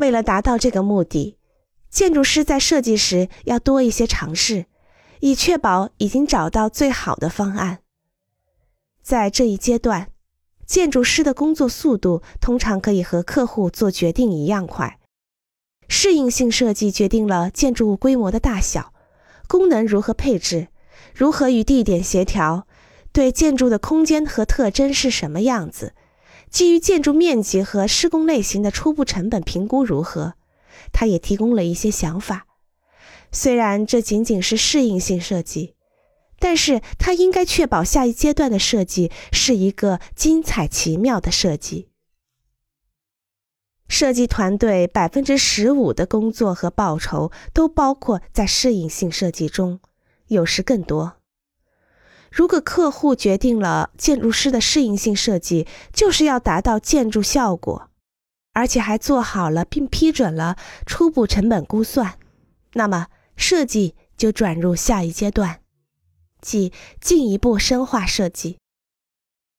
为了达到这个目的，建筑师在设计时要多一些尝试，以确保已经找到最好的方案。在这一阶段，建筑师的工作速度通常可以和客户做决定一样快。适应性设计决定了建筑物规模的大小、功能如何配置、如何与地点协调、对建筑的空间和特征是什么样子。基于建筑面积和施工类型的初步成本评估如何？他也提供了一些想法。虽然这仅仅是适应性设计，但是他应该确保下一阶段的设计是一个精彩奇妙的设计。设计团队百分之十五的工作和报酬都包括在适应性设计中，有时更多。如果客户决定了建筑师的适应性设计就是要达到建筑效果，而且还做好了并批准了初步成本估算，那么设计就转入下一阶段，即进一步深化设计。